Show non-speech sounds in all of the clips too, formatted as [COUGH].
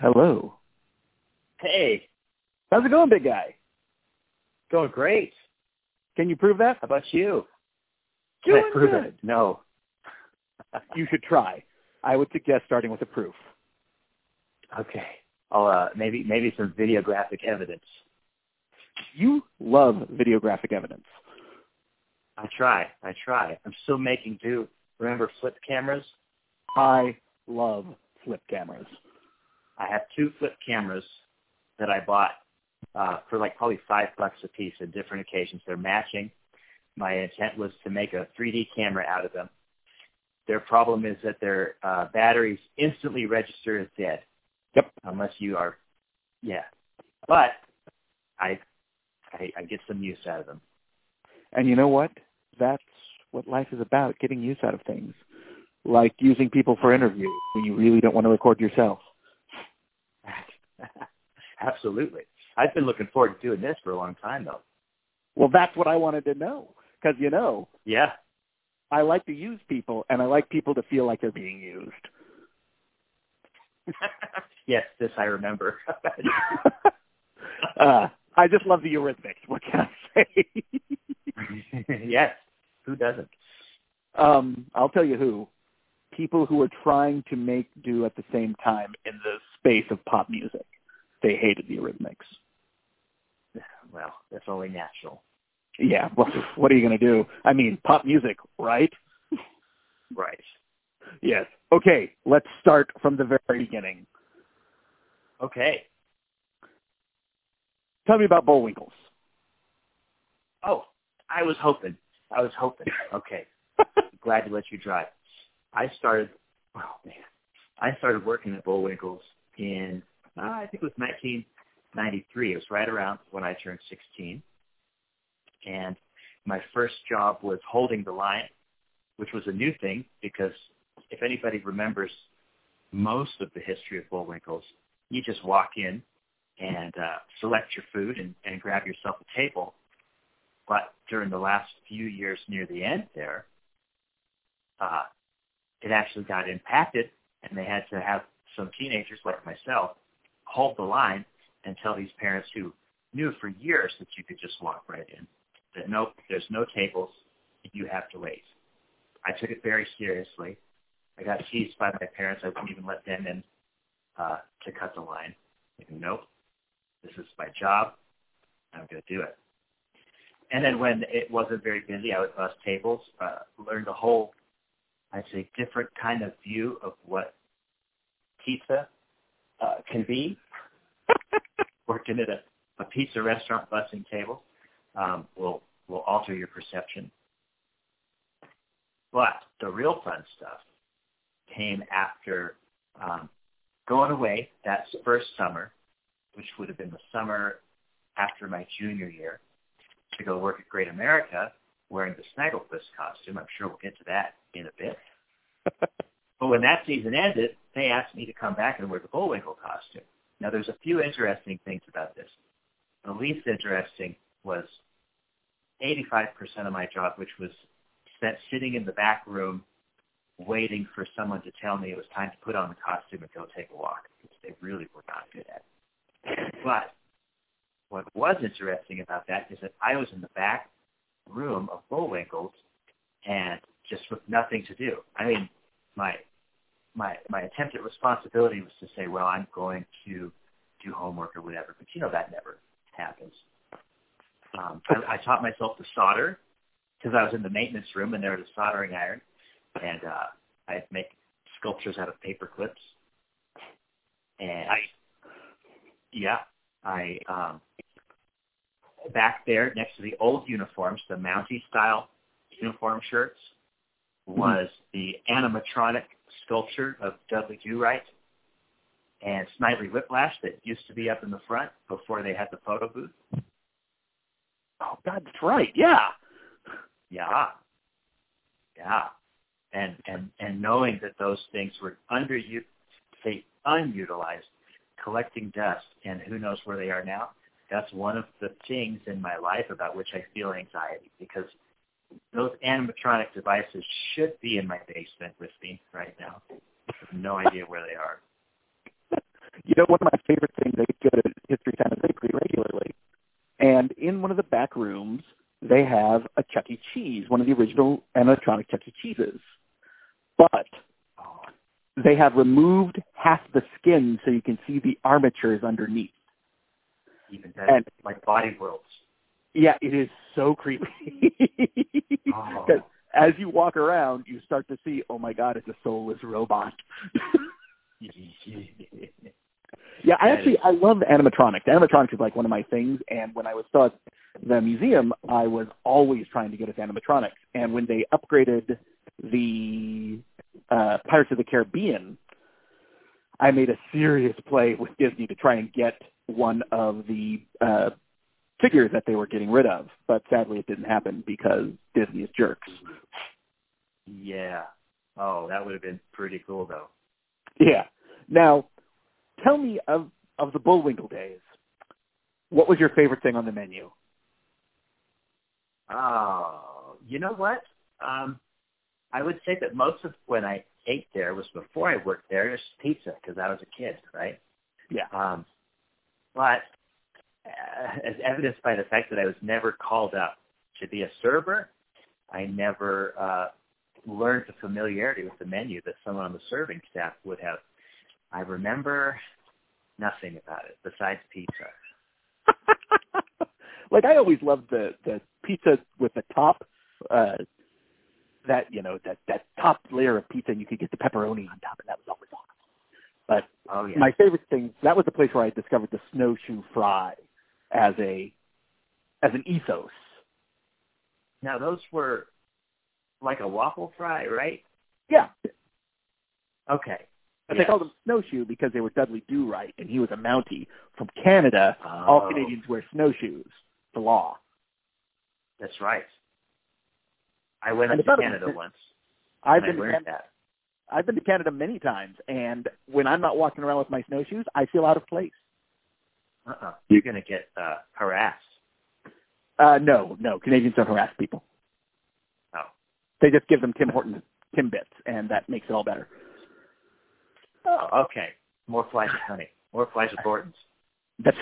Hello. Hey, How's it going, big guy? going great. Can you prove that? How about you? Doing Can I prove good. it? No. [LAUGHS] You should try. I would suggest starting with a proof. okay. I'll uh, maybe maybe some videographic evidence. You love videographic evidence. I try. I try. I'm still making do. Remember flip cameras? I love flip cameras. I have two flip cameras that I bought uh, for like probably five bucks a piece at different occasions. They're matching. My intent was to make a 3D camera out of them. Their problem is that their uh, batteries instantly register as dead. Yep. Unless you are, yeah. But I, I, I get some use out of them. And you know what? That's what life is about, getting use out of things. Like using people for interviews when you really don't want to record yourself. [LAUGHS] Absolutely. I've been looking forward to doing this for a long time, though. Well, that's what I wanted to know. Because, you know, Yeah. I like to use people, and I like people to feel like they're being used. [LAUGHS] yes, this I remember. [LAUGHS] uh, I just love the Eurythmics. What can I say? yes. Who doesn't? um, I'll tell you who. People who are trying to make do at the same time in the space of pop music. They hated the Eurythmics. [SIGHS] Well, that's only natural. Yeah, well, [LAUGHS] what are you going to do? I mean, pop music, right? Right. Yes. Okay, let's start from the very beginning. Okay. Tell me about Bullwinkles. Oh, I was hoping. I was hoping. [LAUGHS] Okay. Glad to let you drive. I started, oh man, I started working at Bullwinkles in, uh, I think it was 1993. It was right around when I turned 16. And my first job was holding the line, which was a new thing because if anybody remembers most of the history of Bullwinkles, you just walk in and uh, select your food and, and grab yourself a table. But during the last few years near the end there, uh, it actually got impacted and they had to have some teenagers like myself hold the line and tell these parents who knew for years that you could just walk right in that nope, there's no tables, you have to wait. I took it very seriously. I got teased by my parents. I wouldn't even let them in uh, to cut the line. Like, nope, this is my job. I'm going to do it. And then when it wasn't very busy, I would bus tables, uh, learned a whole, I'd say, different kind of view of what pizza uh, can be. [LAUGHS] Working at a, a pizza restaurant busing tables um, will will alter your perception. But the real fun stuff came after um, going away that first summer, which would have been the summer after my junior year, to go work at Great America wearing the Snagglepuss costume. I'm sure we'll get to that in a bit. [LAUGHS] but when that season ended, they asked me to come back and wear the Bullwinkle costume. Now, there's a few interesting things about this. The least interesting was 85% of my job, which was spent sitting in the back room waiting for someone to tell me it was time to put on the costume and go take a walk, which they really were not good at. But what was interesting about that is that I was in the back room of Bullwinkles and just with nothing to do. I mean, my my my attempt at responsibility was to say, well, I'm going to do homework or whatever, but you know that never happens. Um, I, I taught myself to solder because I was in the maintenance room and there was a soldering iron, and uh, I'd make sculptures out of paper clips. And I, yeah, I um, back there next to the old uniforms, the Mountie style uniform shirts, was the animatronic sculpture of Dudley Do Right and Snidely Whiplash that used to be up in the front before they had the photo booth. Oh, God, that's right. Yeah. Yeah. Yeah. And and and knowing that those things were under you, say unutilized, collecting dust, and who knows where they are now. That's one of the things in my life about which I feel anxiety because those animatronic devices should be in my basement with me right now. I have no idea where they are. you know, one of my favorite things, I go to History Time Channel pretty regularly, and in one of the back rooms, they have a Chuck E. Cheese, one of the original animatronic Chuck E. Cheeses. But they have removed half the skin so you can see the armatures underneath. Even better, and, like Body Worlds. Yeah, it is so creepy. [LAUGHS] [LAUGHS] oh. As you walk around, you start to see, oh my god, it's a soulless robot. [LAUGHS] yeah, I actually I love animatronics. Animatronics is like one of my things, and when I was still at the museum, I was always trying to get us animatronics. And when they upgraded the uh, Pirates of the Caribbean, I made a serious play with Disney to try and get one of the uh, figures that they were getting rid of. But sadly, it didn't happen because Disney is jerks. Yeah. Oh, that would have been pretty cool, though. Yeah. Now, tell me of of the Bullwinkle days. What was your favorite thing on the menu? Oh, you know what? Um, I would say that most of when I ate there was before I worked there. It was pizza because I was a kid, right? Yeah. Um, but as evidenced by the fact that I was never called up to be a server, I never uh, learned the familiarity with the menu that someone on the serving staff would have. I remember nothing about it besides pizza. [LAUGHS] like I always loved the the pizza with the top uh that you know that that top layer of pizza and you could get the pepperoni on top and that was always awesome. But oh, yeah. my favorite thing that was the place where I discovered the snowshoe fry as a as an ethos. Now those were like a waffle fry, right? Yeah. Okay. But yes. they called them snowshoe because they were Dudley Do Right, and he was a Mountie from Canada. Oh. All Canadians wear snowshoes. The law. That's right. I went up to Canada a, once. I've been to Canada, that. I've been to Canada many times, and when I'm not walking around with my snowshoes, I feel out of place. Uh-uh. You're going to get uh, harassed. Uh, no, no. Canadians don't harass people. Oh. They just give them Tim Hortons Timbits, and that makes it all better. Oh, okay. More flies with honey. More flies with Hortons. That's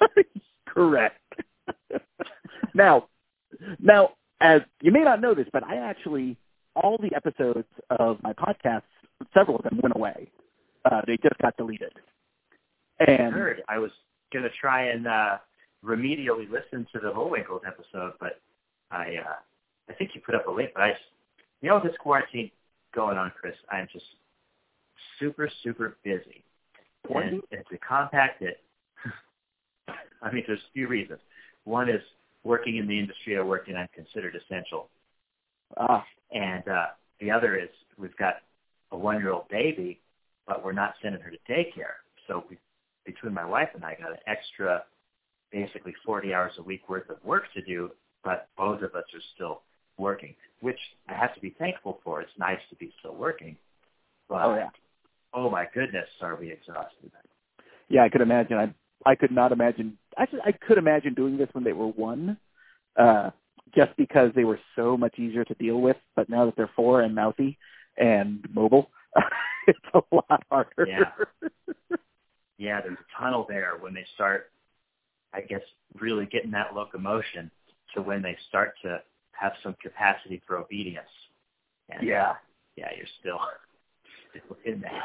[LAUGHS] correct. now, now, as you may not know this, but I actually all the episodes of my podcasts, several of them went away. Uh, they just got deleted. And I heard I was going to try and uh, remedially listen to the Bullwinkles episode, but I uh, I think you put up a link. But I, you know, this quarantine going on, Chris, I'm just super super busy. And, and to compact it, [LAUGHS] I mean, there's a few reasons. One is working in the industry I work in, I'm considered essential. Ah. And uh, the other is we've got a one-year-old baby, but we're not sending her to daycare. So we, between my wife and I, got an extra, basically 40 hours a week worth of work to do, but both of us are still working, which I have to be thankful for. It's nice to be still working. But, oh, yeah. Oh, my goodness, are we exhausted. Yeah, I could imagine. I I could not imagine. Actually, I could imagine doing this when they were one, uh, just because they were so much easier to deal with. But now that they're four and mouthy and mobile, [LAUGHS] it's a lot harder. Yeah. Yeah, there's a tunnel there when they start, I guess, really getting that locomotion to when they start to have some capacity for obedience. And, yeah. Uh, yeah, you're still [LAUGHS] still in there.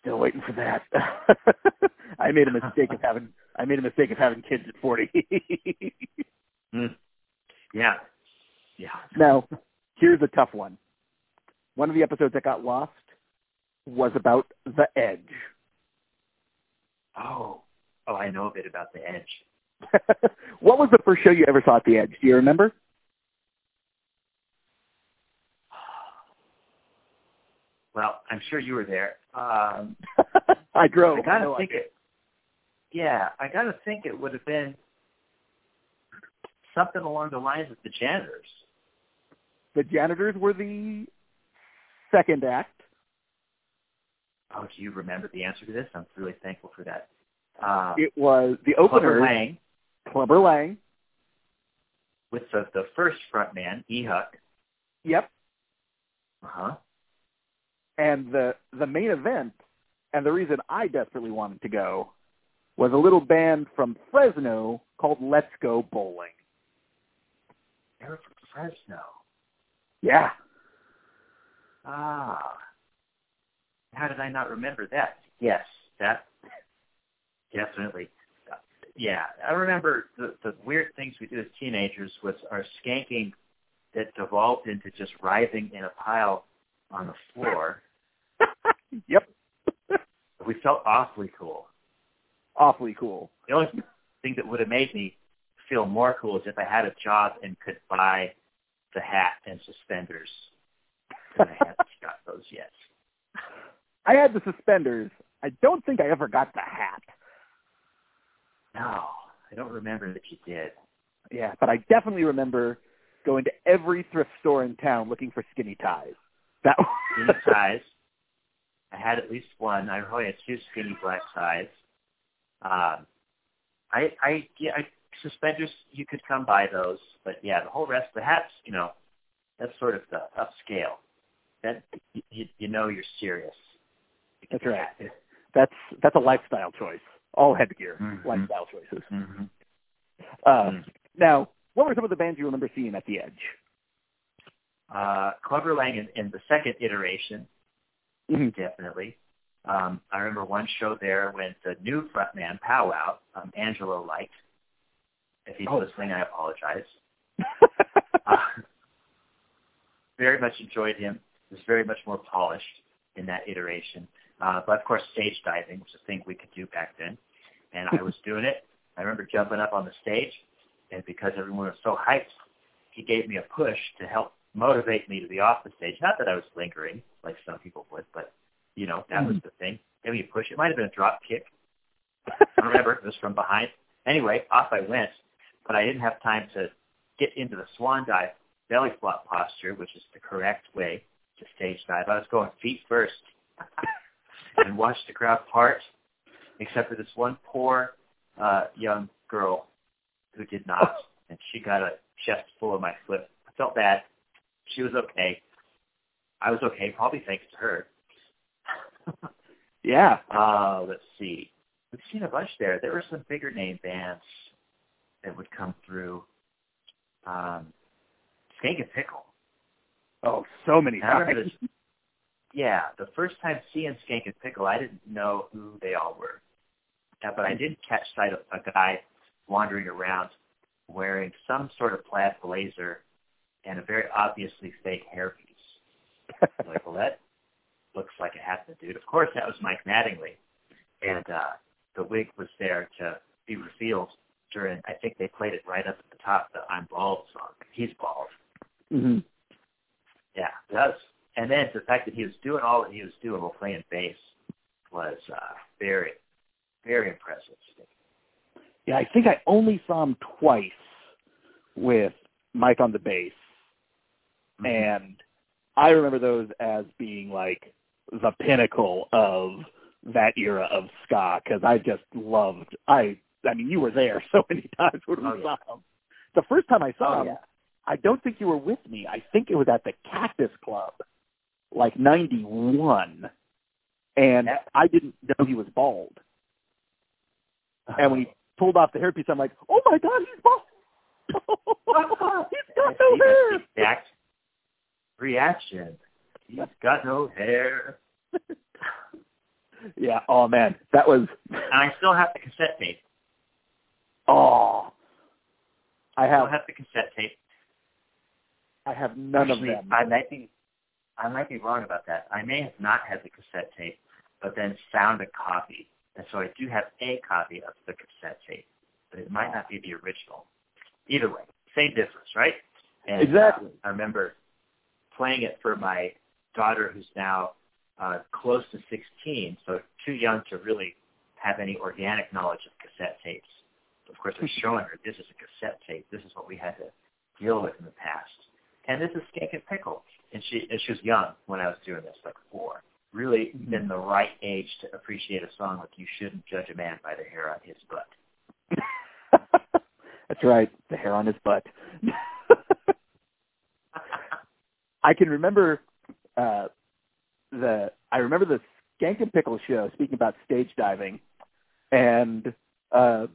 Still waiting for that. [LAUGHS] I made a mistake of [LAUGHS] having I made a mistake of having kids at forty. mm. Yeah. Yeah. Now, here's a tough one. One of the episodes that got lost was about the edge. Oh. Oh, I know a bit about the edge. [LAUGHS] what was the first show you ever saw at the edge? Do you remember? [SIGHS] Well, I'm sure you were there. Um, [LAUGHS] I drove. I gotta I think it. Yeah, I gotta think it would have been something along the lines of the janitors. The janitors were the second act. Oh, do you remember the answer to this? I'm really thankful for that. Uh, it was the opener. Clubber Lang. Clubber Lang. With the, the first front man, E. Huck. Yep. Uh-huh. And the the main event And the reason I desperately wanted to go was a little band from Fresno called Let's Go Bowling. They were from Fresno. Yeah. Ah. How did I not remember that? Yes, that definitely. Yeah, I remember the the weird things we did as teenagers was our skanking that devolved into just writhing in a pile on the floor. [LAUGHS] yep. [LAUGHS] we felt awfully cool. Awfully cool. The only thing that would have made me feel more cool is if I had a job and could buy the hat and suspenders. And I haven't [LAUGHS] got those yet. I had the suspenders. I don't think I ever got the hat. No, I don't remember that you did. Yeah, but I definitely remember going to every thrift store in town looking for skinny ties. That was... [LAUGHS] skinny ties. I had at least one. I probably had two skinny black ties. Um, I, I, yeah, I, suspenders. You could come by those, but yeah, the whole rest, the hats, you know, that's sort of the upscale. That you, you know you're serious. That's right. That's that's a lifestyle choice. All headgear, mm-hmm. lifestyle choices. Mm-hmm. Uh, mm-hmm. Now, what were some of the bands you remember seeing at the Edge? Uh, Clubber Lang in, in the second iteration, mm-hmm. definitely. Um, I remember one show there when the new frontman, Powwow, um, Angelo Light. If he's oh. listening, I apologize. [LAUGHS] uh, very much enjoyed him. Was very much more polished in that iteration. Uh, but of course, stage diving was a thing we could do back then, and I was doing it. I remember jumping up on the stage, and because everyone was so hyped, he gave me a push to help motivate me to be off the stage. Not that I was lingering like some people would, but you know that was the thing. Gave me a push. It might have been a drop kick. [LAUGHS] I don't remember. It was from behind. Anyway, off I went, but I didn't have time to get into the swan dive belly flop posture, which is the correct way to stage dive. I was going feet first and watched the crowd part, except for this one poor uh, young girl who did not, and she got a chest full of my flip. I felt bad. She was okay. I was okay, probably thanks to her. [LAUGHS] yeah. Uh, let's see. We've seen a bunch there. There were some bigger name bands that would come through. Um, Skankin' Pickle. Oh, so many times. Yeah, the first time seeing Skankin' Pickle, I didn't know who they all were. Yeah, but I did catch sight of a guy wandering around wearing some sort of plaid blazer and a very obviously fake hairpiece. like, well, that looks like a happened dude. Of course, that was Mike Mattingly, and uh, the wig was there to be revealed during. I think they played it right up at the top, the "I'm Bald" song. He's bald. Mm-hmm. Yeah, it does. And then the fact that he was doing all that he was doing while playing bass was uh, very, very impressive. Yeah, I think I only saw him twice with Mike on the bass, mm-hmm. and I remember those as being like the pinnacle of that era of ska because I just loved. I I mean, you were there [LAUGHS] so many times when we oh, saw him. The first time I saw oh, him, yeah. I don't think you were with me. I think it was at the Cactus Club, like '91, and. I didn't know he was bald. And when he [SIGHS] pulled off the hairpiece, I'm like, "Oh my God, he's bald! [LAUGHS] he's got no hair!" Reaction. He's got no hair. [LAUGHS] yeah. Oh man, that was. And I still have the cassette tape. Oh, I have. I have the cassette tape. I have none Actually, of them. I might be, I might be wrong about that. I may have not had the cassette tape, but then found a copy, and so I do have a copy of the cassette tape, but it might not be the original. Either way, same difference, right? And, exactly. Uh, I remember playing it for my daughter, who's now uh, close to 16, so too young to really have any organic knowledge of cassette tapes. Of course, I was [LAUGHS] showing her this is a cassette tape. This is what we had to deal with in the past and this is Skankin' Pickle. And she and she was young when I was doing this, like four. Really mm-hmm. in the right age to appreciate a song like "You Shouldn't Judge a Man by the Hair on His Butt." [LAUGHS] That's right, the hair on his butt. [LAUGHS] I can remember uh, the I remember the Skankin' Pickle show, speaking about stage diving, and uh,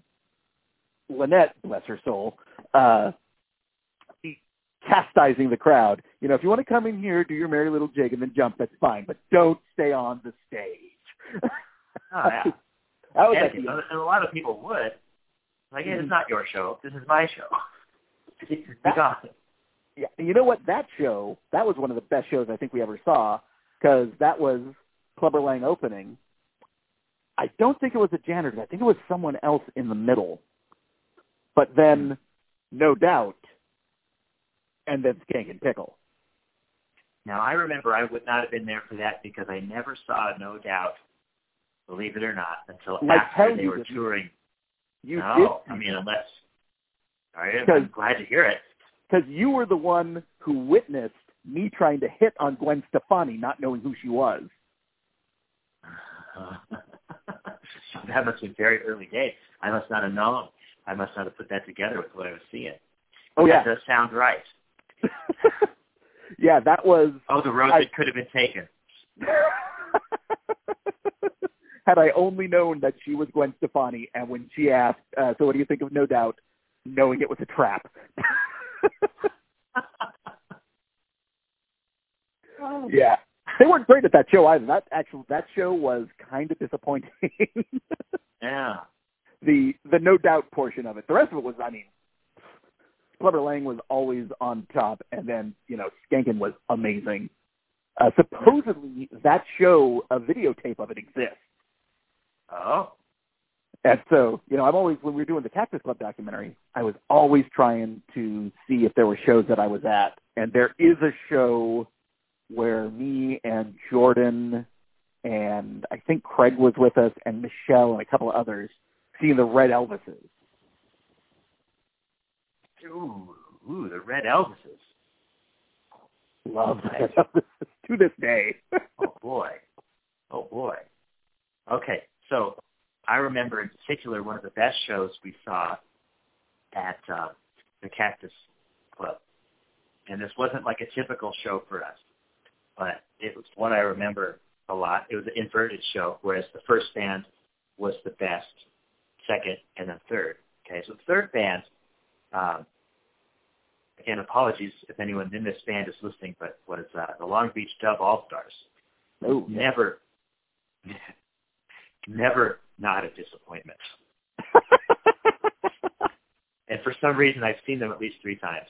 Lynette, bless her soul, uh, chastising the crowd. You know, if you want to come in here, do your merry little jig and then jump, that's fine, but don't stay on the stage. [LAUGHS] oh, yeah. [LAUGHS] that was and, like and a lot of people would. Like, hey, Mhm. it's not your show. This is my show. [LAUGHS] That- gone. yeah, you know what? That show, that was one of the best shows I think we ever saw because that was Clubber Lang opening. I don't think it was a janitor. I think it was someone else in the middle. But then, no doubt, and then Skankin' Pickle. Now, I remember I would not have been there for that because I never saw No Doubt, believe it or not, until Like, after they you were touring. You no, did I mean, unless. Because- I'm glad to hear it. because you were the one who witnessed me trying to hit on Gwen Stefani, not knowing who she was. so [LAUGHS] that must have been very early days. I must not have known. I must not have put that together with what I was seeing. Oh yeah, That does sound right. [LAUGHS] yeah, that was. Oh, the road I- that could have been taken. [LAUGHS] Had I only known that she was Gwen Stefani, and when she asked, uh, "So what do you think of No Doubt?" knowing it was a trap. [LAUGHS] yeah, they weren't great at that show either. That actual that show was kind of disappointing. Yeah. the the no doubt portion of it. The rest of it was, I mean, Clubber Lang was always on top, and then you know Skankin was amazing. Uh, supposedly, that show, a videotape of it exists, Oh. and so you know, I'm always when we were doing the Cactus Club documentary, I was always trying to see if there were shows that I was at, and there is a show where me and Jordan and I think Craig was with us, and Michelle and a couple of others seeing the Red Elvises. Ooh, ooh, the Red Elvises. Love Elvises to this day. [LAUGHS] Oh boy. Oh boy. Okay, so I remember in particular one of the best shows we saw at uh, the Cactus Club, and this wasn't like a typical show for us, but it was one I remember a lot. It was an inverted show, whereas the first band was the best, second, and then third. Okay, so the third band, um, again, apologies if anyone in this band is listening, but was uh, the Long Beach Dub All Stars. oh. Never, never not a disappointment. [LAUGHS] And for some reason, I've seen them at least three times.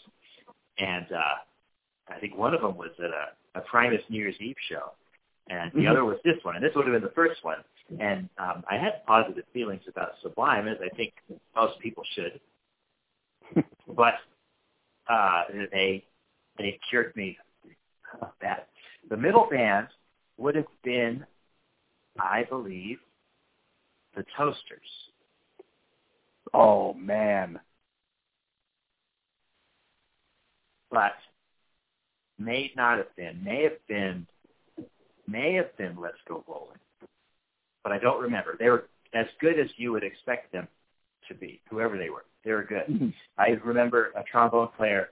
And uh, I think one of them was at a, a Primus New Year's Eve show, and the Mhm. other was this one. And this would have been the first one. And um, I had positive feelings about Sublime, as I think most people should. But uh, they they cured me of that. The middle band would have been, I believe, the Toasters. oh man. but may not have been, may have been, may have been Let's Go Bowling. But I don't remember. They were as good as you would expect them to be, whoever they were. They were good. Mhm. I remember a trombone player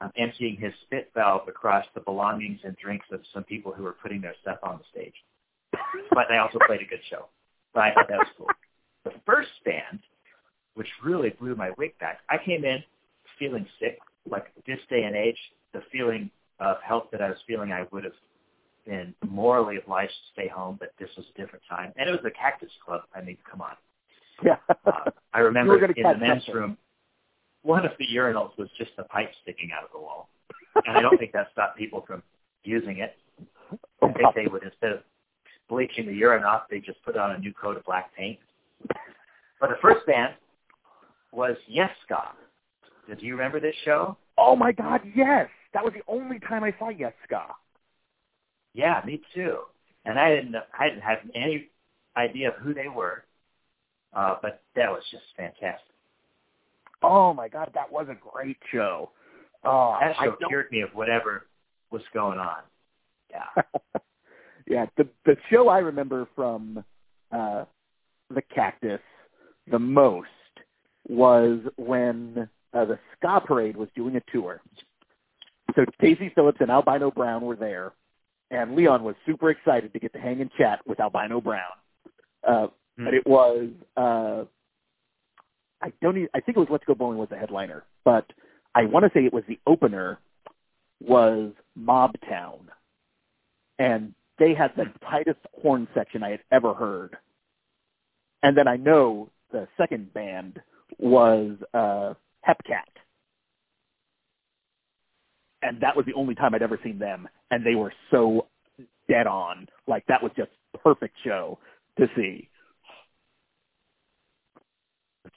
um, emptying his spit valve across the belongings and drinks of some people who were putting their stuff on the stage. But they also played a good show. But I thought that was cool. The first band, which really blew my wig back, I came in feeling sick. Like this day and age, the feeling of health that I was feeling, I would have been morally obliged to stay home, but this was a different time. And it was the Cactus Club. I mean, come on. Yeah. Uh, I remember in the men's something. room, one of the urinals was just a pipe sticking out of the wall. And I don't think that stopped people from using it. [LAUGHS] I think they would, instead of bleaching the urine off, they just put on a new coat of black paint. But the first band was Yes Ska. Do you remember this show? oh my God, yes. That was the only time I saw Yes Ska. Yeah, me too. And I didn't, I didn't have any idea of who they were, uh, but that was just fantastic. Oh my God, that was a great show. Oh, That show cured me of whatever was going on. Yeah. [LAUGHS] yeah, the the show I remember from uh the Cactus the most was when uh, the Ska Parade was doing a tour. So Tazy Phyllipz and Albino Brown were there, and Leon was super excited to get to hang and chat with Albino Brown. Uh, Hmm. And it was uh, I don't even, I think it was Let's Go Bowling was the headliner, but I want to say it was the opener was Mob Town, and they had the tightest horn section I had ever heard. And then I know the second band was uh, Hepcat, and that was the only time I'd ever seen them, and they were so dead on. Like that was just perfect show to see.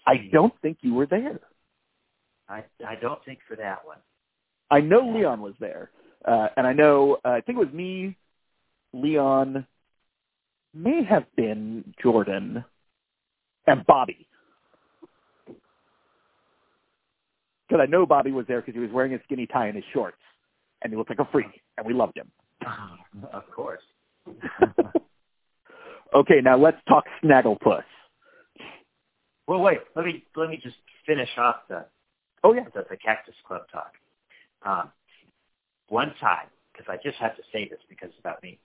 I don't think you were there. I I don't think for that one. I know Leon was there, uh, and I know uh, I think it was me, Leon, may have been Jordan, and Bobby. Because I know Bobby was there because he was wearing a skinny tie and his shorts, and he looked like a freak, and we loved him. [LAUGHS] of course. [LAUGHS] [LAUGHS] Okay, now let's talk Snagglepuss. Well, wait. Let me let me just finish off the Oh yeah, the, the Cactus Club talk. Um, one time, because I just have to say this because it's about me.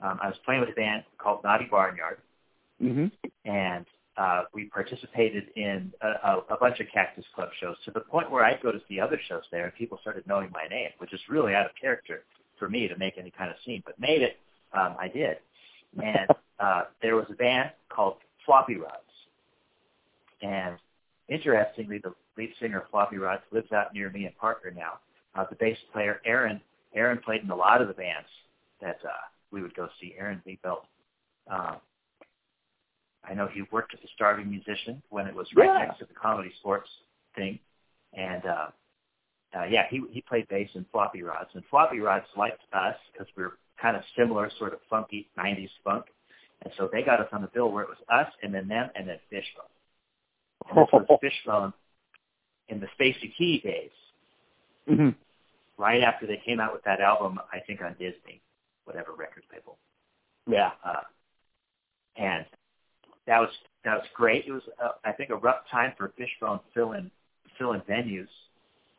Um, I was playing with a band called Naughty Barnyard, hmm and uh, we participated in a, a, a bunch of Cactus Club shows to the point where I'd go to see other shows there, and people started knowing my name, which is really out of character for me to make any kind of scene, but made it. Um, I did, and [LAUGHS] uh, there was a band called Floppy Rods, and interestingly, the lead singer Floppy Rods lives out near me in Parker now. Uh, the bass player Aaron, Aaron played in a lot of the bands that uh, we would go see. Aaron Liebelt. Um, I know he worked as a starving musician when it was right Yeah. next to the comedy sports thing, and uh, uh, yeah, he he played bass in Floppy Rods, and Floppy Rods liked us because we were kind of similar, sort of funky '90s funk, and so they got us on the bill where it was us and then them and then Fishbone. And this was [LAUGHS] Fishbone in the Spacey Key days, hmm right after they came out with that album, I think on Disney, whatever record label. Yeah. Uh, and that was that was great. It was uh, I think a rough time for Fishbone filling filling venues,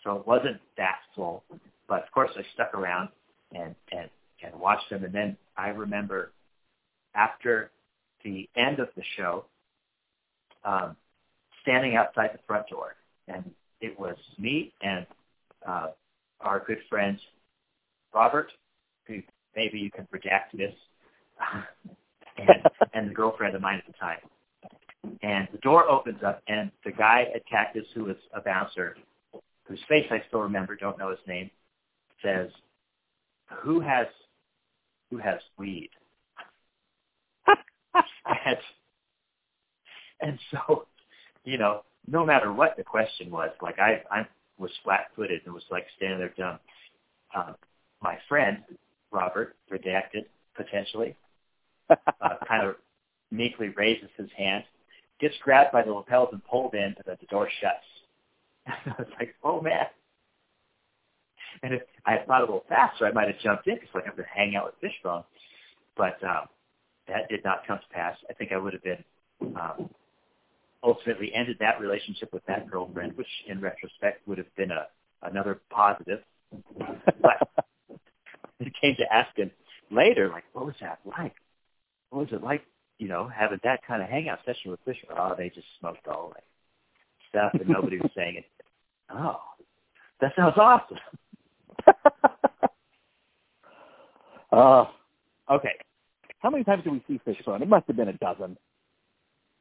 so it wasn't that full. But of course, I stuck around and and and watched them. And then I remember after the end of the show, um, standing outside the front door, and it was me and uh, our good friend Robert, who maybe you can redact this, [LAUGHS] and, and the girlfriend of mine at the time. And the door opens up, and the guy at Cactus, who was a bouncer, whose face I still remember, don't know his name, says, "Who has, who has weed?" [LAUGHS] and, and so, you know, no matter what the question was, like I, I was flat-footed and was like standing there dumb. Um, my friend Robert, redacted potentially, [LAUGHS] uh, kind of meekly raises his hand, gets grabbed by the lapels and pulled in, and then the door shuts. [LAUGHS] I was like, oh man. And if I had thought a little faster, I might have jumped in because like I'm going to hang out with Fishbone. But um, that did not come to pass. I think I would have been um, ultimately ended that relationship with that girlfriend, which in retrospect would have been a another positive. But [LAUGHS] it came to asking later, like, what was that like? What was it like, you know, having that kind of hangout session with Fisher? Oh, they just smoked all like stuff and nobody was saying it. [LAUGHS] Oh, that sounds awesome. [LAUGHS] uh, okay. How many times did we see Fishbone? It must have been a dozen.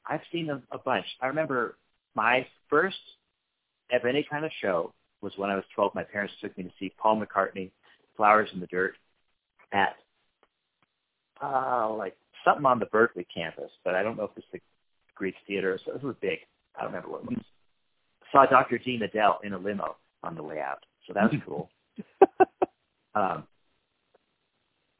I've seen a, a bunch. I remember my first of any kind of show was when I was 12. My parents took me to see Paul McCartney, Flowers in the Dirt, at uh, like something on the Berkeley campus, but I don't know if it's the Greek Theater. So it was big. I don't remember what it was. Saw Dr. Dean Adele in a limo on the way out, so that was cool. [LAUGHS] um,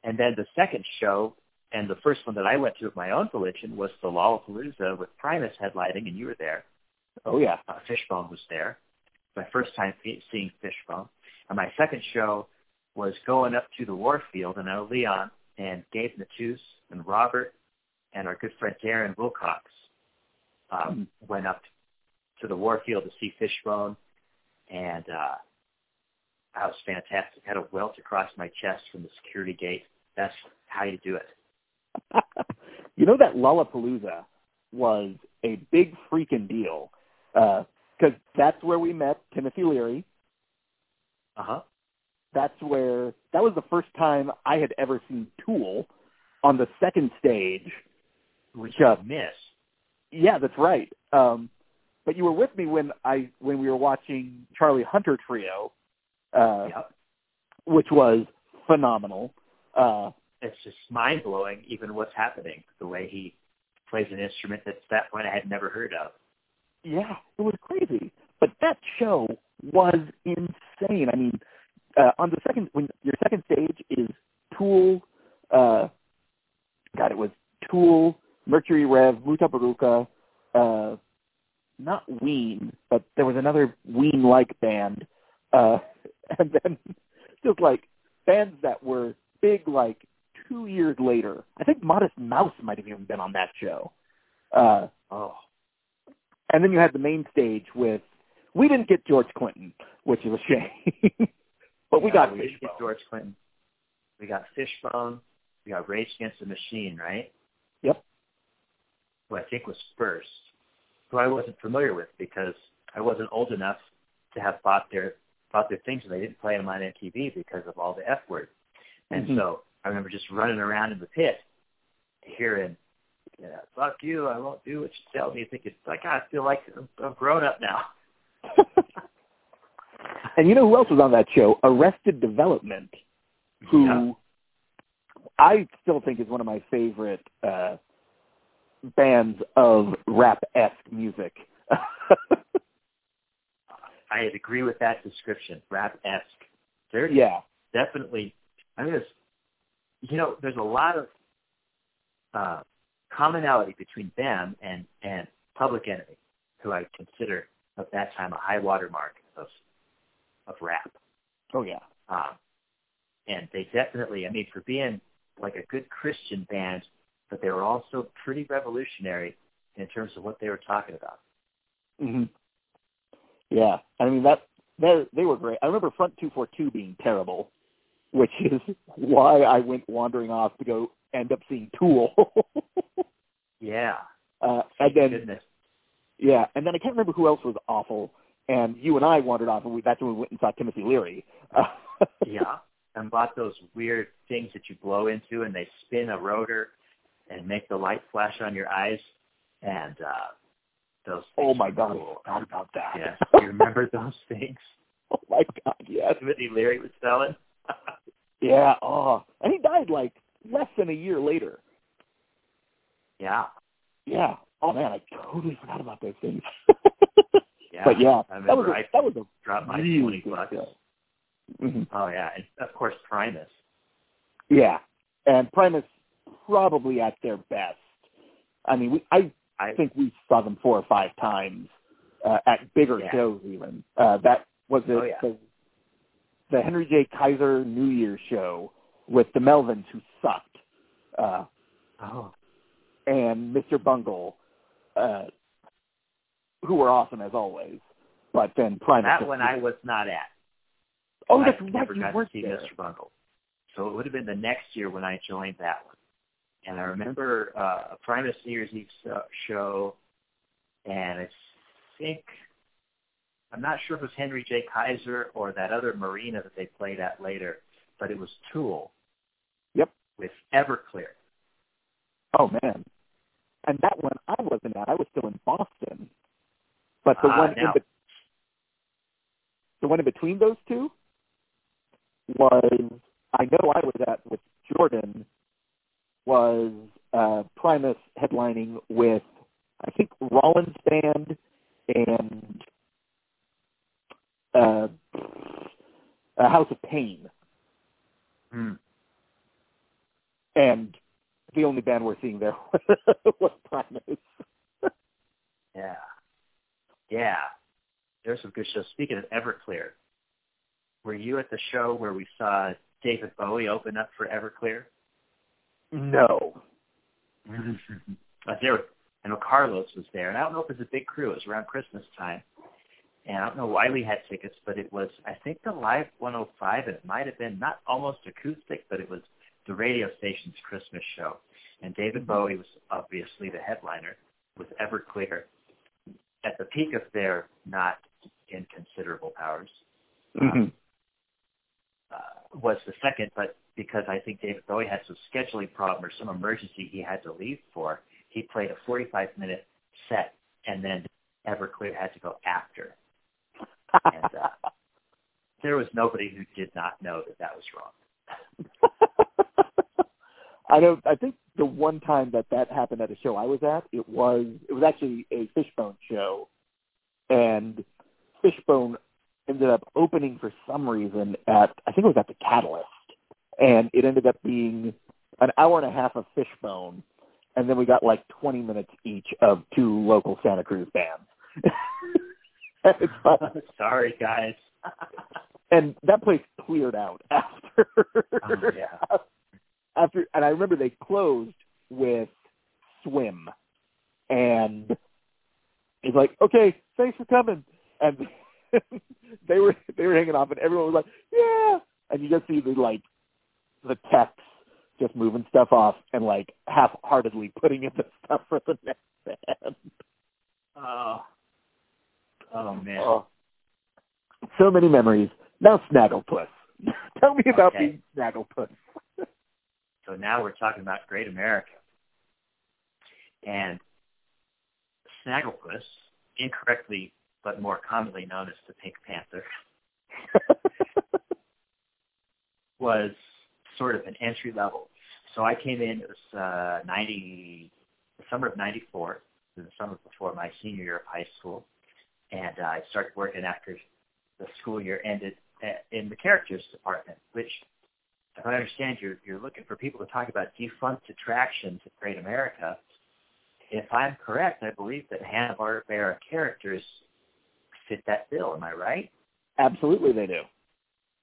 and then the second show and the first one that I went to of my own volition was the Lollapalooza with Primus headlining, and you were there. oh yeah. Uh, Fishbone was there. My first time seeing Fishbone. And my second show was going up to the Warfield, and I know Leon and Gabe Natus and Robert and our good friend Darren Wilcox um, went up to the Warfield to see Fishbone, and uh, that was fantastic. had a welt across my chest from the security gate That's how you do it. You know that Lollapalooza was a big freaking deal because uh, that's where we met Timothy Leary. Uh huh. That's where that was the first time I had ever seen Tool on the second stage, which uh, miss. Yeah, that's right. Um, but you were with me when I when we were watching Charlie Hunter Trio, uh, yep. which was phenomenal. Uh, it's just mind blowing, even what's happening, the way he plays an instrument that at that point I had never heard of. Yeah, it was crazy. But that show was insane. I mean, uh, on the second, when your second stage is Tool, uh, God, it was Tool, Mercury Rev, Mutabaruka, uh, not Ween, but there was another Ween-like band, uh, [LAUGHS] and then just like bands that were big, like two years later. I think Modest Mouse might have even been on that show. Uh, oh, and then you had the main stage with. We didn't get George Clinton, which is a shame, [LAUGHS] but we got we Fishbone. Get George Clinton. We got Fishbone. We got Rage Against the Machine, right? Yep. Who I think was first, who I wasn't familiar with because I wasn't old enough to have bought their bought their things and they didn't play them on MTV because of all the F word. And mm-hmm. so I remember just running around in the pit, hearing, yeah, "Fuck you! I won't do what you tell me." Thinking, like, I feel like I'm, I'm grown up now. [LAUGHS] and you know who else was on that show? Arrested Development, who yeah. I still think is one of my favorite uh, bands of rap-esque music. [LAUGHS] I agree with that description, rap-esque. They're yeah. definitely. I mean, it's, you know, there's a lot of uh, commonality between them and and Public Enemy, who I consider at that time a high watermark of of rap. Oh yeah. Um, and they definitely, I mean, for being like a good Christian band, but they were also pretty revolutionary in terms of what they were talking about. hmm Yeah, I mean that they they were great. I remember Front Two Four Two being terrible, which is why I went wandering off to go end up seeing Tool. [LAUGHS] yeah. Uh, and then Goodness. yeah, and then I can't remember who else was awful. And you and I wandered off, and we, that's when we went and saw Timothy Leary. Uh, [LAUGHS] yeah, and bought those weird things that you blow into, and they spin a rotor and make the light flash on your eyes. And uh those. Oh my god, cool. I forgot about that. Yes, you remember those things? [LAUGHS] Oh my god, yes. Timothy Leary was selling. [LAUGHS] yeah. Oh, and he died like less than a year later. Yeah. Yeah. Oh man, I totally forgot about those things. [LAUGHS] yeah. But yeah, that was a, I that was a dropped my really twenty bucks. Mm-hmm. Oh yeah, and of course Primus. Yeah, and Primus probably at their best. I mean, we, I, I think we saw them four or five times uh, at bigger Yeah. shows. Even uh, that was it. Oh, yeah. The, Henry J. Kaiser New Year's show with the Melvins, who sucked, uh, oh and Mr. Bungle, uh, who were awesome as always. But then Primus. that one I was not at. Oh, I that's never right. You got to see there. Mr. Bungle. So it would have been the next year when I joined that one. And I remember uh, a Primus New Year's Eve show, and I think I'm not sure if it was Henry J. Kaiser or that other marina that they played at later, but it was Tool. Yep. With Everclear. Oh man, and that one I wasn't at. I was still in Boston. But the Ah, one in now- be- the one in between those two was I know I was at with Jordan was uh, Primus headlining with I think Rollins band and uh, a House of Pain, Hmm. and the only band we're seeing there [LAUGHS] was Primus. Yeah. Yeah. There's some good shows. Speaking of Everclear, were you at the show where we saw David Bowie open up for Everclear? No. [LAUGHS] There, know Carlos was there, and I don't know if it was a big crew. It was around Christmas time, and I don't know why we had tickets, but it was I think the Live 105, and it might have been not almost acoustic, but it was the radio station's Christmas show. And David mm-hmm. Bowie was obviously the headliner with Everclear at the peak of their not inconsiderable powers. Mm-hmm. Um, uh, was the second, but because I think David Bowie had some scheduling problem or some emergency he had to leave for, he played a 45 minute set and then Everclear had to go after. And uh, there was nobody who did not know that that was wrong. [LAUGHS] I know. I think the one time that that happened at a show I was at, it was it was actually a Fishbone show, and Fishbone ended up opening for some reason at I think it was at the Catalyst, and it ended up being an hour and a half of Fishbone, and then we got like 20 minutes each of two local Santa Cruz bands. [LAUGHS] [LAUGHS] Sorry, guys. and that place cleared out after. Oh, yeah. [LAUGHS] After, and I remember they closed with Swim, and he's like, "Okay, thanks for coming," and [LAUGHS] they were they were hanging off, and everyone was like, "Yeah," and you just see the like the techs just moving stuff off and like half-heartedly putting in the stuff for the next band. Oh, oh man. Oh. So many memories. Now Snagglepuss. [LAUGHS] Tell me about okay. being Snagglepuss. [LAUGHS] so now we're talking about Great America. And Snagglepuss, incorrectly but more commonly known as the Pink Panther, [LAUGHS] was sort of an entry level. So I came in, it was uh, 90, the summer of 94, the summer before my senior year of high school. And uh, I started working after the school year ended uh, in the characters department, which, if I understand, you're, you're looking for people to talk about defunct attractions of Great America. If I'm correct, I believe that Hanna-Barbera characters fit that bill. Am I right? Absolutely, they do.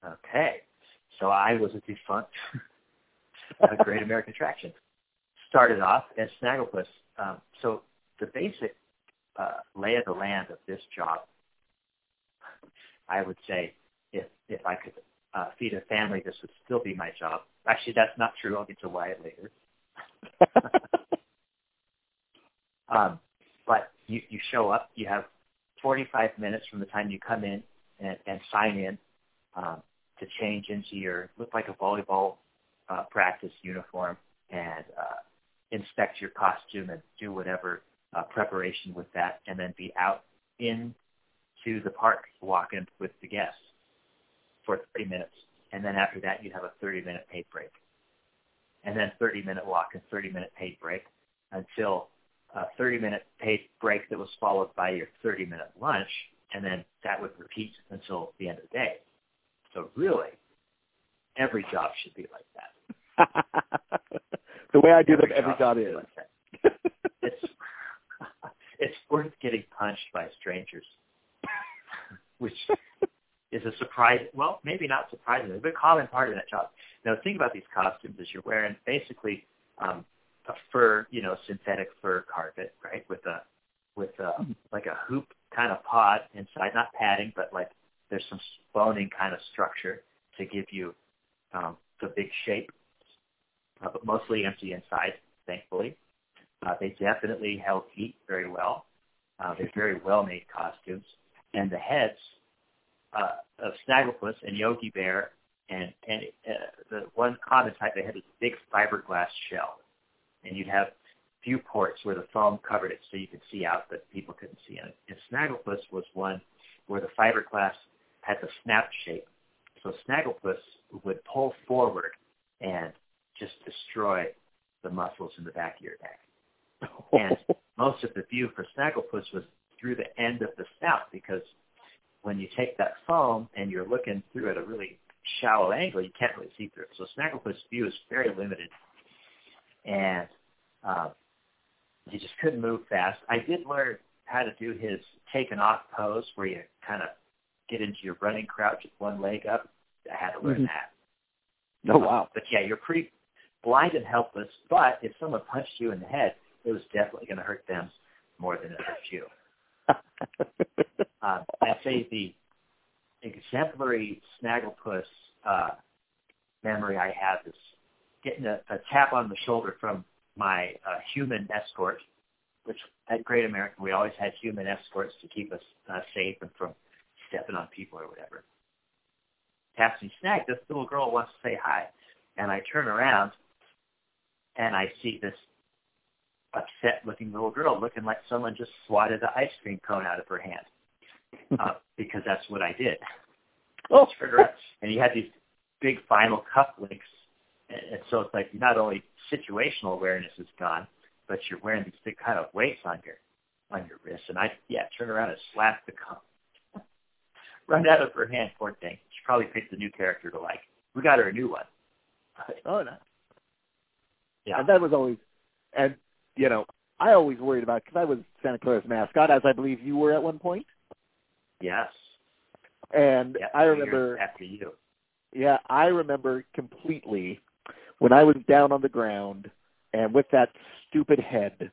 Okay. So I was a defunct a Great [LAUGHS] American Attraction. Started off as Snagglepuss. Um, so the basic uh, lay of the land of this job, I would say, if if I could uh, feed a family, this would still be my job. Actually, that's not true. I'll get to why later. [LAUGHS] um, but you, you show up. You have 45 minutes from the time you come in and, and sign in um, to change into your look like a volleyball uh, practice uniform and uh, inspect your costume and do whatever uh, preparation with that, and then be out into the park walking with the guests for 30 minutes. And then after that, you'd have a 30-minute paid break. And then 30-minute walk and 30-minute paid break until a 30-minute paid break that was followed by your 30-minute lunch, and then that would repeat until the end of the day. So really, every job should be like that. [LAUGHS] the way I do every them, every job, job is. Like [LAUGHS] it's it's worth getting punched by strangers, [LAUGHS] which is a surprise. Well, maybe not surprising, but a common part of that job. Now, the thing about these costumes is you're wearing basically um, a fur, you know, synthetic fur carpet, right, with a with a hmm. like a hoop kind of pod inside, not padding, but like there's some boning kind of structure to give you um, the big shape, uh, but mostly empty inside, thankfully. Uh, they definitely held heat very well. Uh, they're very well-made costumes. And the heads uh, of Snagglepuss and Yogi Bear and, and uh, the one common type they had was a big fiberglass shell. And you'd have few ports where the foam covered it so you could see out, but people couldn't see in it. And Snagglepuss was one where the fiberglass had the snap shape. So Snagglepuss would pull forward and just destroy the muscles in the back of your neck. And [LAUGHS] most of the view for Snagglepuss was through the end of the snout because when you take that foam and you're looking through at a really shallow angle, you can't really see through it. So Snagglepuss' view is very limited, and uh, you just couldn't move fast. I did learn how to do his taken off pose where you kind of get into your running crouch with one leg up. I had to learn mm-hmm. that. Oh wow! But yeah, you're pretty blind and helpless. But if someone punched you in the head, it was definitely going to hurt them more than it hurt you. [LAUGHS] uh, I'd say the exemplary Snagglepuss uh, memory I have is getting a, a tap on the shoulder from my uh, human escort, which at Great American we always had human escorts to keep us uh, safe and from stepping on people or whatever. Taps me, snag, this little girl wants to say hi. And I turn around and I see this upset looking little girl looking like someone just swatted the ice cream cone out of her hand. [LAUGHS] Uh, because that's what I did. Oh. And he had these big final cufflinks. And, and so it's like not only situational awareness is gone, but you're wearing these big kind of weights on your on your wrist. And I yeah, turn around and slap the cup. [LAUGHS] Run out of her hand, poor thing. She probably picked a new character to like. We got her a new one. Oh no. Yeah. And that was always, and you know, I always worried about because I was Santa Clara's mascot, as I believe you were at one point. Yes. And Yeah, I remember, after you. yeah, I remember completely when I was down on the ground and with that stupid head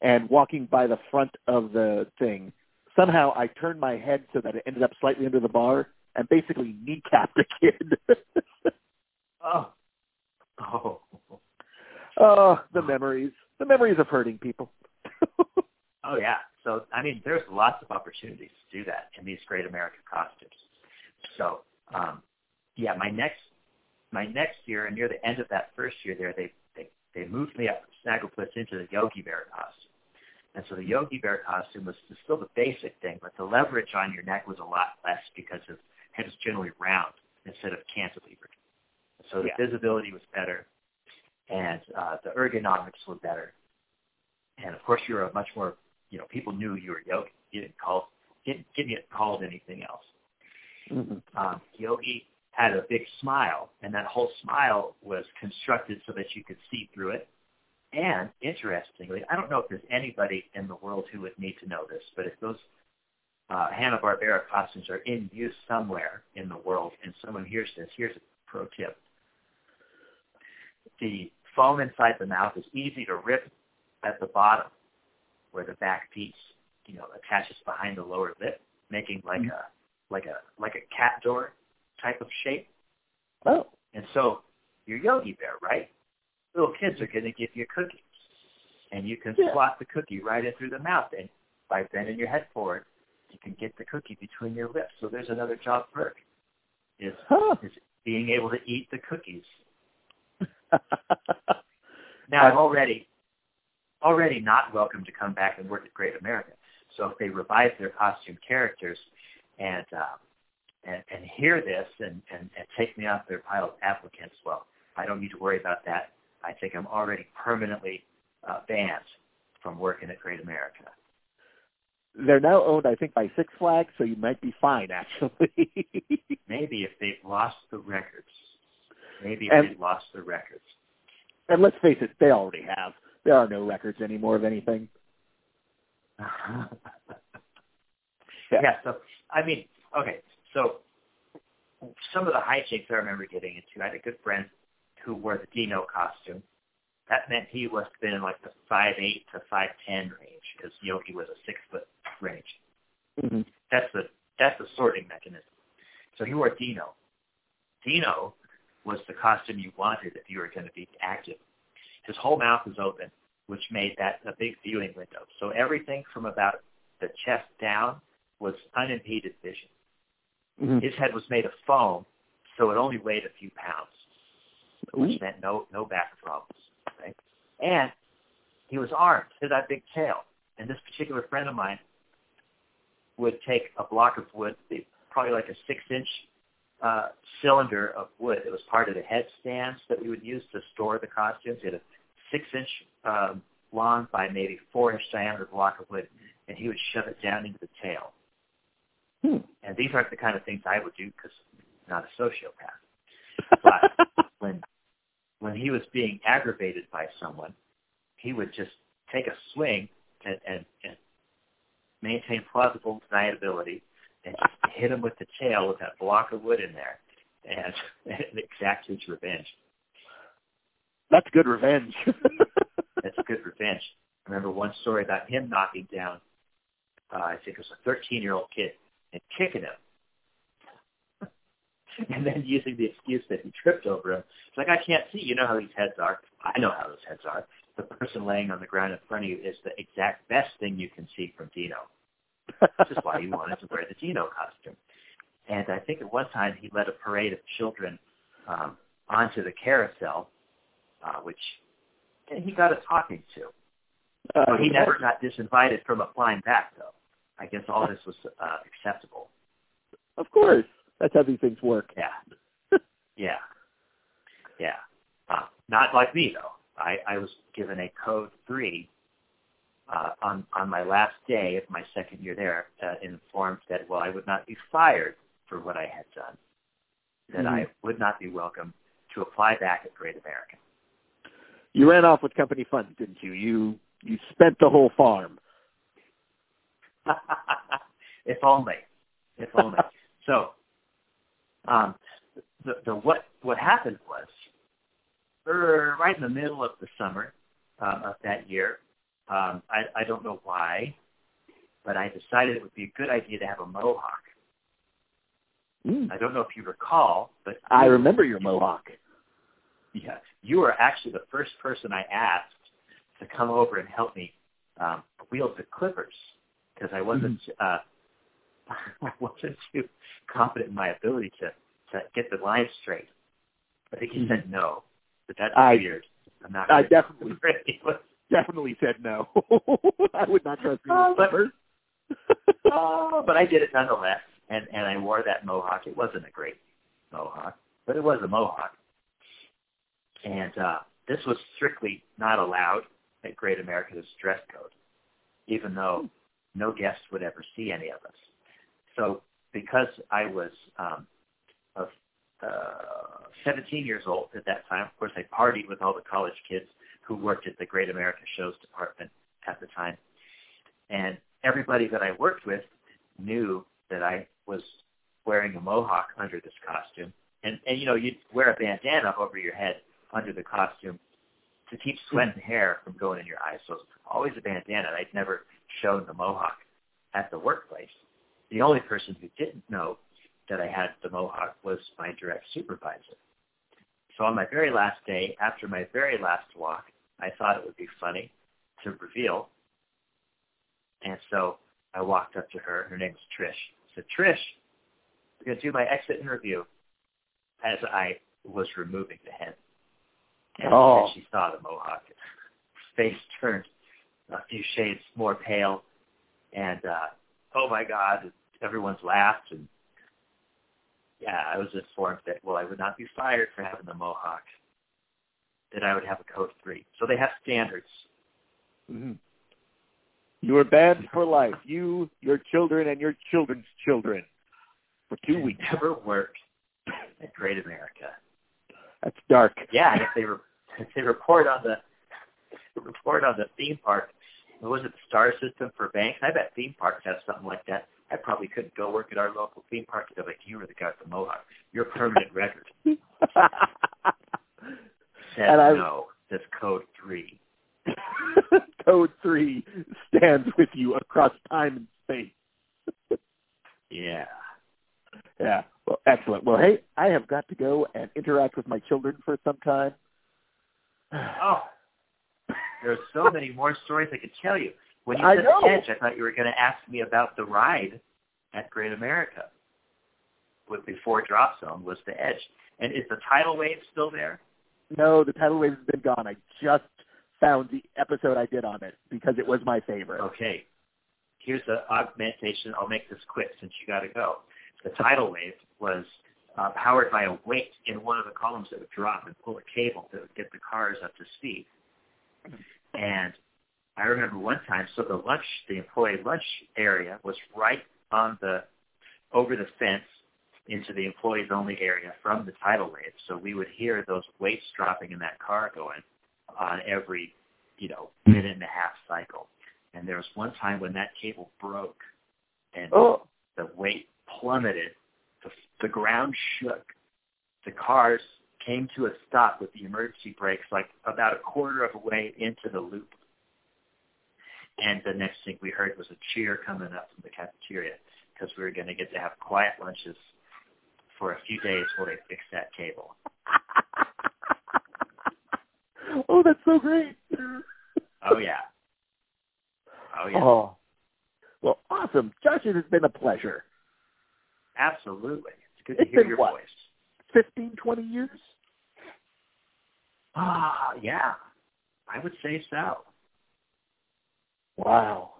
and walking by the front of the thing. Somehow I turned my head so that it ended up slightly under the bar and basically kneecapped a kid. [LAUGHS] Oh. Oh. [LAUGHS] oh, the memories. The memories of hurting people. [LAUGHS] Oh yeah. So I mean, there's lots of opportunities to do that in these Great American costumes. So um, yeah, my next my next year, and near the end of that first year, there they they they moved me up from Snagglepuss into the Yogi Bear costume. And so the Yogi Bear costume was still the basic thing, but the leverage on your neck was a lot less because of it was generally round instead of cantilevered. So the Yeah. visibility was better, and uh, the ergonomics were better. And of course, you were a much more you know, people knew you were Yogi. You didn't call, didn't, didn't get called anything else. Mhm. Um, Yogi had a big smile, and that whole smile was constructed so that you could see through it. And interestingly, I don't know if there's anybody in the world who would need to know this, but if those uh, Hanna-Barbera costumes are in use somewhere in the world and someone hears this, here's a pro tip. The foam inside the mouth is easy to rip at the bottom where the back piece, you know, attaches behind the lower lip, making like mm-hmm. a like a like a cat door type of shape. Oh. And so you're Yogi Bear, right? Little kids are going to give you cookies, and you can Yeah. slot the cookie right in through the mouth, and by bending your head forward, you can get the cookie between your lips. So there's another job perk is Huh. is being able to eat the cookies. Now I'm already already not welcome to come back and work at Great America. So if they revive their costume characters and uh, and, and hear this and, and, and take me off their pile of applicants, well, I don't need to worry about that. I think I'm already permanently uh, banned from working at Great America. They're now owned, I think, by Six Flags, so you might be fine, actually. [LAUGHS] Maybe if they've lost the records. Maybe And- lost the records. and let's face it, they already have. There are no records anymore of anything. [LAUGHS] yeah. So I mean, okay. So some of the hijinks I remember getting into. I had a good friend who wore the Dino costume. That meant he must have been in like the five eight to five ten range because Yogi was a six foot range. hmm That's the that's the sorting mechanism. So he wore Dino. Dino was the costume you wanted if you were going to be active. His whole mouth was open, which made that a big viewing window. So everything from about the chest down was unimpeded vision. hmm His head was made of foam, so it only weighed a few pounds, which meant no no back problems. Right? And he was armed. He had that big tail. And this particular friend of mine would take a block of wood, probably like a six-inch uh, cylinder of wood that was part of the headstands that we would use to store the costumes. He had a six-inch um, long by maybe four-inch diameter block of wood, and he would shove it down into the tail. Hmm. And these aren't the kind of things I would do because I'm not a sociopath. [LAUGHS] But when when he was being aggravated by someone, he would just take a swing and, and, and maintain plausible deniability and just hit him with the tail with that block of wood in there and, [LAUGHS] and exact his revenge. That's good revenge. [LAUGHS] That's good revenge. I remember one story about him knocking down, uh, I think it was a 13-year-old kid, and kicking him. [LAUGHS] and then using the excuse that he tripped over him. It's like, I can't see. You know how these heads are. I know how those heads are. The person laying on the ground in front of you is the exact best thing you can see from Dino. [LAUGHS] this is why he wanted to wear the Dino costume. And I think at one time he led a parade of children um, onto the carousel, uh, which he got a talking to. Uh, he never got disinvited from applying back, though. I guess all this was uh, acceptable. Of course. That's how these things work. Yeah. [LAUGHS] yeah. Yeah. Uh, not like me, though. I, I was given a code three uh, on on my last day of my second year there, uh, informed that well I would not be fired for what I had done, that mm-hmm. I would not be welcome to apply back at Great American. You ran off with company funds, didn't you? You you spent the whole farm. [LAUGHS] if only, if only. [LAUGHS] so, um, the the what what happened was, er, right in the middle of the summer um, of that year, um, I I don't know why, but I decided it would be a good idea to have a mohawk. Mm. I don't know if you recall, but I remember your mohawk. Yeah, you were actually the first person I asked to come over and help me um, wield the clippers because I wasn't mm-hmm. uh, [LAUGHS] I wasn't too confident in my ability to to get the line straight. I think he mm-hmm. said no, but that's I, weird. I'm not. I definitely [LAUGHS] definitely said no. [LAUGHS] I would not trust you uh, clippers. [LAUGHS] oh, but I did it nonetheless, and and I wore that mohawk. It wasn't a great mohawk, but it was a mohawk, and uh, this was strictly not allowed at Great America's dress code, even though no guest would ever see any of us. So because I was um, of, uh, 17 years old at that time, of course I partied with all the college kids who worked at the Great America Shows department at the time. And everybody that I worked with knew that I was wearing a mohawk under this costume. And, and you know, you'd wear a bandana over your head under the costume to keep sweat and hair from going in your eyes. So it was always a bandana. I'd never shown the mohawk at the workplace. The only person who didn't know that I had the mohawk was my direct supervisor. So on my very last day, after my very last walk, I thought it would be funny to reveal. And so I walked up to her. Her name was Trish. I said, Trish, we're going to do my exit interview as I was removing the head. And oh. she saw the mohawk. Face turned a few shades more pale, and uh, oh my God, everyone's laughed. And yeah, I was informed that well, I would not be fired for having the mohawk. That I would have a code three. So they have standards. Mm-hmm. You are banned for life. You, your children, and your children's children for two weeks. Never worked at Great America. That's dark. Yeah, if they were if they report on the report on the theme park, what was it the star system for banks? I bet theme parks have something like that. I probably couldn't go work at our local theme park because like you were the guy with the mohawk. Your permanent record. [LAUGHS] And I, no. That's code three. [LAUGHS] code three stands with you across time and space. [LAUGHS] yeah. Yeah. Well, excellent. Well, hey, I have got to go and interact with my children for some time. [SIGHS] oh, there's so many more stories I could tell you. When you said the edge, I thought you were going to ask me about the ride at Great America. With before Drop Zone was the edge, and is the tidal wave still there? No, the tidal wave has been gone. I just found the episode I did on it because it was my favorite. Okay, here's the augmentation. I'll make this quick since you got to go. The tidal wave was uh, powered by a weight in one of the columns that would drop and pull a cable that would get the cars up to speed. And I remember one time, so the lunch, the employee lunch area was right on the, over the fence into the employees only area from the tidal wave. So we would hear those weights dropping in that car going on every, you know, minute and a half cycle. And there was one time when that cable broke and oh. the weight plummeted the, the ground shook. The cars came to a stop with the emergency brakes like about a quarter of a way into the loop. And the next thing we heard was a cheer coming up from the cafeteria because we were going to get to have quiet lunches for a few days while they fix that cable. [LAUGHS] oh, that's so great. Oh yeah. Oh yeah. Oh. Well, awesome. Josh, it has been a pleasure. Absolutely. It's good to hear been your what? voice. Fifteen, twenty years? Ah, yeah. I would say so. Wow.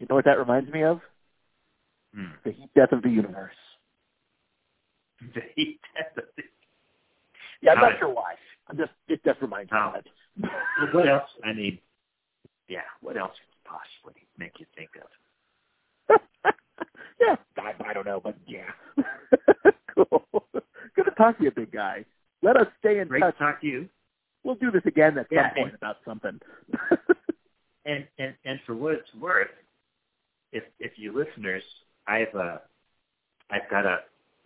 You know what that reminds me of? Hmm. The heat death of the universe. [LAUGHS] Yeah, I'm Got not sure why. I'm just it just reminds me Oh. of it. What else? I mean, yeah. What else could possibly make you think of? [LAUGHS] yeah, I, I don't know, but yeah. [LAUGHS] cool. Good to talk to you, big guy. Let us stay in Great touch. to talk to you. We'll do this again at Yeah, some point about something. And and and for what it's worth, if if you listeners, I've uh, I've got a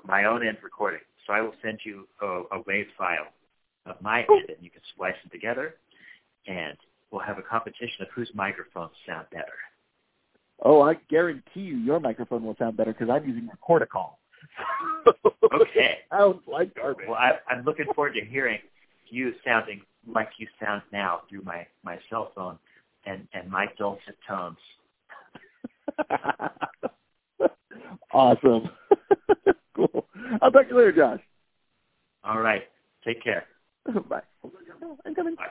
my own end recording, so I will send you a, a wave file of my end, and you can splice them together, and we'll have a competition of whose microphones sound better. oh, I guarantee you, your microphone will sound better because I'm using a Recordicall. [LAUGHS] Okay. Sounds like garbage. Well, I, I'm looking forward to hearing you sounding like you sound now through my my cell phone and and my dulcet tones. [LAUGHS] awesome. [LAUGHS] cool. I'll talk to you later, Josh. All right. Take care. [LAUGHS] Bye. I'm coming. Bye.